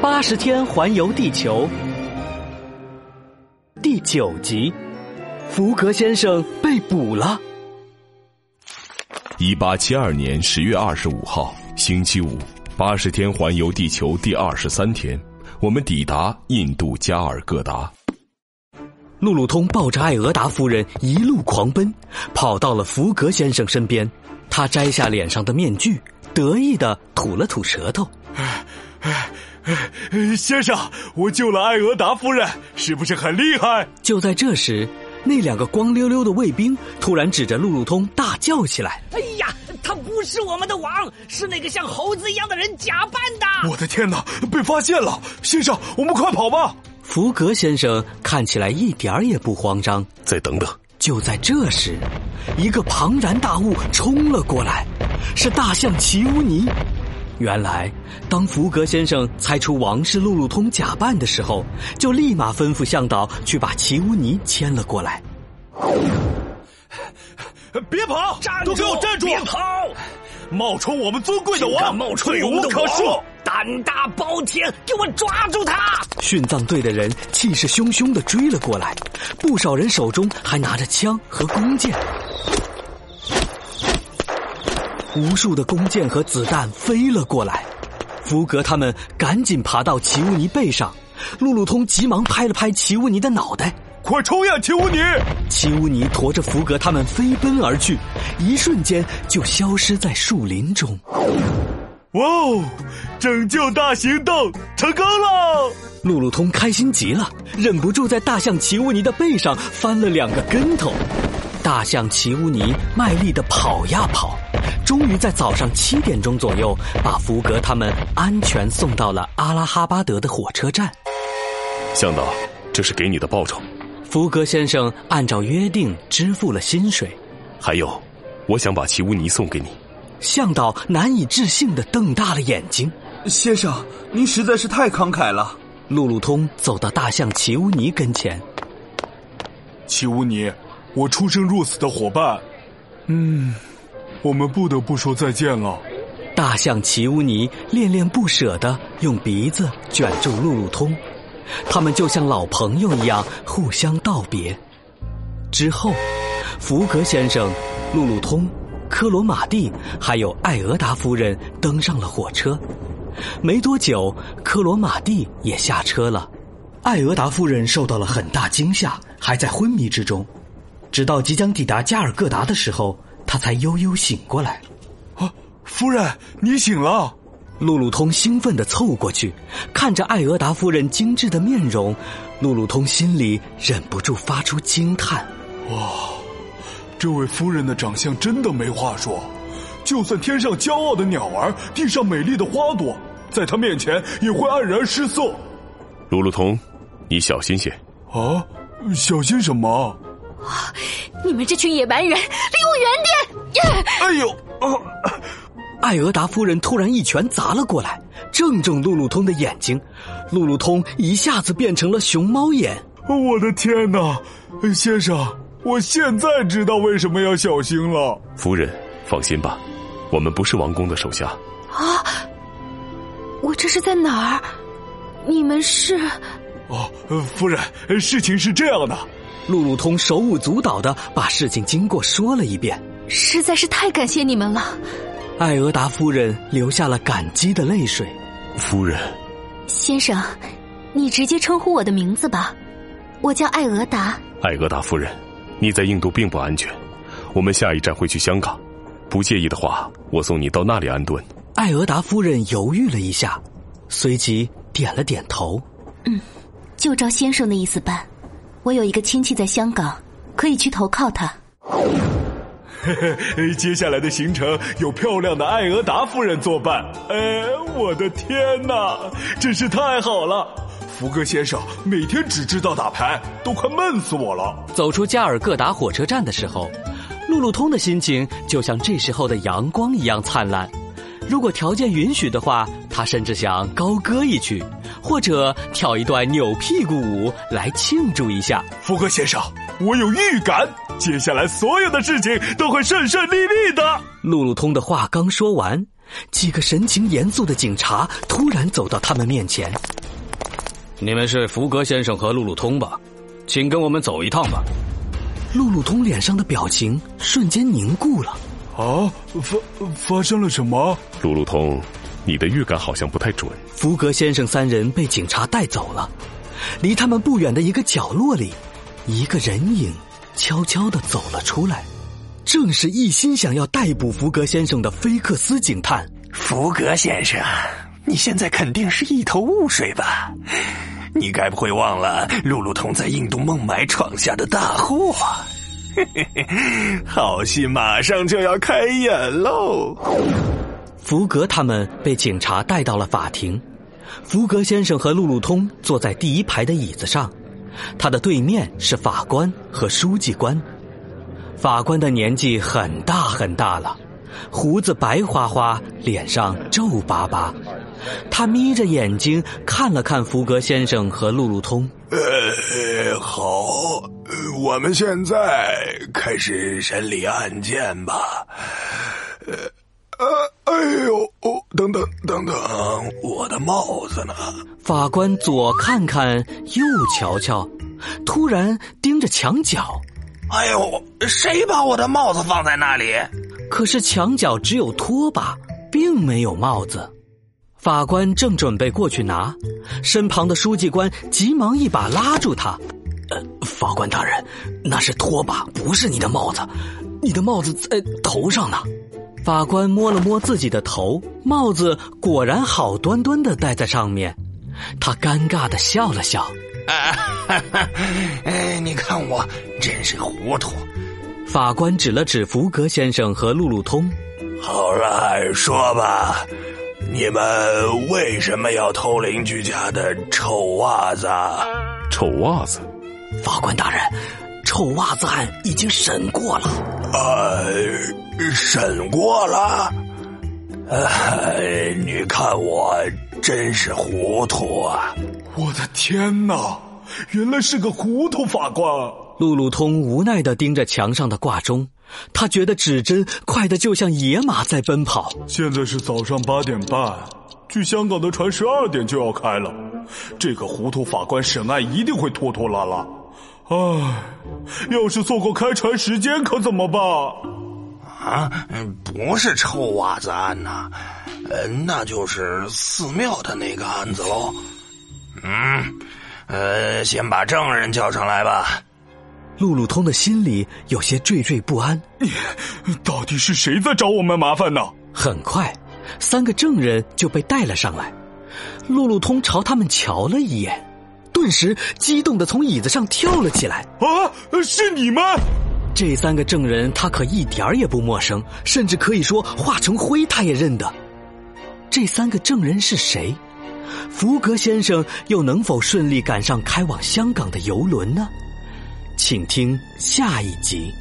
八十天环游地球第九集，福格先生被捕了。一八七二年十月二十五号，星期五，八十天环游地球第二十三天，我们抵达印度加尔各答。路路通抱着艾俄达夫人一路狂奔，跑到了福格先生身边。他摘下脸上的面具，得意的吐了吐舌头。先生，我救了艾俄达夫人，是不是很厉害？就在这时，那两个光溜溜的卫兵突然指着路路通大叫起来：“哎呀，他不是我们的王，是那个像猴子一样的人假扮的！”我的天哪，被发现了！先生，我们快跑吧！福格先生看起来一点儿也不慌张。再等等。就在这时，一个庞然大物冲了过来，是大象奇乌尼。原来，当福格先生猜出王是路路通假扮的时候，就立马吩咐向导去把齐乌尼牵了过来。别跑！都给我站住！别跑！冒充我们尊贵的王，冒充我们的王，胆大包天，给我抓住他！殉葬队的人气势汹汹的追了过来，不少人手中还拿着枪和弓箭。无数的弓箭和子弹飞了过来，福格他们赶紧爬到奇乌尼背上，路路通急忙拍了拍奇乌尼的脑袋：“快冲呀，奇乌尼！”奇乌尼驮着福格他们飞奔而去，一瞬间就消失在树林中。哇哦！拯救大行动成功了！路路通开心极了，忍不住在大象奇乌尼的背上翻了两个跟头。大象奇乌尼卖力的跑呀跑。终于在早上七点钟左右，把福格他们安全送到了阿拉哈巴德的火车站。向导，这是给你的报酬。福格先生按照约定支付了薪水。还有，我想把奇乌尼送给你。向导难以置信的瞪大了眼睛。先生，您实在是太慷慨了。路路通走到大象奇乌尼跟前。奇乌尼，我出生入死的伙伴。嗯。我们不得不说再见了。大象奇乌尼恋恋不舍的用鼻子卷住路路通，他们就像老朋友一样互相道别。之后，福格先生、路路通、科罗马蒂还有艾俄达夫人登上了火车。没多久，科罗马蒂也下车了。艾俄达夫人受到了很大惊吓，还在昏迷之中。直到即将抵达加尔各答的时候。他才悠悠醒过来，啊，夫人，你醒了！路路通兴奋的凑过去，看着艾俄达夫人精致的面容，路路通心里忍不住发出惊叹：哇，这位夫人的长相真的没话说，就算天上骄傲的鸟儿，地上美丽的花朵，在她面前也会黯然失色。路路通，你小心些！啊，小心什么？啊！你们这群野蛮人，离我远点！哎呦！艾俄达夫人突然一拳砸了过来，正中路路通的眼睛，路路通一下子变成了熊猫眼。我的天哪！先生，我现在知道为什么要小心了。夫人，放心吧，我们不是王宫的手下。啊！我这是在哪儿？你们是？哦，夫人，事情是这样的。路路通手舞足蹈的把事情经过说了一遍，实在是太感谢你们了。艾俄达夫人流下了感激的泪水。夫人，先生，你直接称呼我的名字吧，我叫艾俄达。艾俄达夫人，你在印度并不安全，我们下一站会去香港，不介意的话，我送你到那里安顿。艾俄达夫人犹豫了一下，随即点了点头。嗯，就照先生的意思办。我有一个亲戚在香港，可以去投靠他。嘿嘿，接下来的行程有漂亮的艾俄达夫人作伴。哎，我的天哪，真是太好了！福格先生每天只知道打牌，都快闷死我了。走出加尔各答火车站的时候，路路通的心情就像这时候的阳光一样灿烂。如果条件允许的话，他甚至想高歌一曲，或者跳一段扭屁股舞来庆祝一下。福格先生，我有预感，接下来所有的事情都会顺顺利利的。路路通的话刚说完，几个神情严肃的警察突然走到他们面前。你们是福格先生和路路通吧？请跟我们走一趟吧。路路通脸上的表情瞬间凝固了。啊，发发生了什么？路路通，你的预感好像不太准。福格先生三人被警察带走了，离他们不远的一个角落里，一个人影悄悄的走了出来，正是一心想要逮捕福格先生的菲克斯警探。福格先生，你现在肯定是一头雾水吧？你该不会忘了路路通在印度孟买闯下的大祸？嘿嘿嘿，好戏马上就要开演喽！福格他们被警察带到了法庭，福格先生和路路通坐在第一排的椅子上，他的对面是法官和书记官。法官的年纪很大很大了，胡子白花花，脸上皱巴巴。他眯着眼睛看了看福格先生和路路通。呃，好，我们现在开始审理案件吧。呃，呃，哎呦，哦，等等等等，我的帽子呢？法官左看看，右瞧瞧，突然盯着墙角。哎呦，谁把我的帽子放在那里？可是墙角只有拖把，并没有帽子。法官正准备过去拿，身旁的书记官急忙一把拉住他：“呃，法官大人，那是拖把，不是你的帽子。你的帽子在头上呢。”法官摸了摸自己的头，帽子果然好端端的戴在上面。他尴尬的笑了笑：“哎，你看我真是糊涂。”法官指了指福格先生和路路通：“好了，说吧。”你们为什么要偷邻居家的臭袜子？臭袜子，法官大人，臭袜子案已经审过了。呃，审过了。哎，你看我真是糊涂啊！我的天哪，原来是个糊涂法官。路路通无奈的盯着墙上的挂钟。他觉得指针快的就像野马在奔跑。现在是早上八点半，去香港的船十二点就要开了。这个糊涂法官审案一定会拖拖拉拉。唉，要是错过开船时间可怎么办？啊，不是臭袜子案呐，呃，那就是寺庙的那个案子喽。嗯，呃，先把证人叫上来吧。路路通的心里有些惴惴不安，到底是谁在找我们麻烦呢？很快，三个证人就被带了上来。路路通朝他们瞧了一眼，顿时激动的从椅子上跳了起来。啊，是你们！这三个证人他可一点儿也不陌生，甚至可以说化成灰他也认得。这三个证人是谁？福格先生又能否顺利赶上开往香港的游轮呢？请听下一集。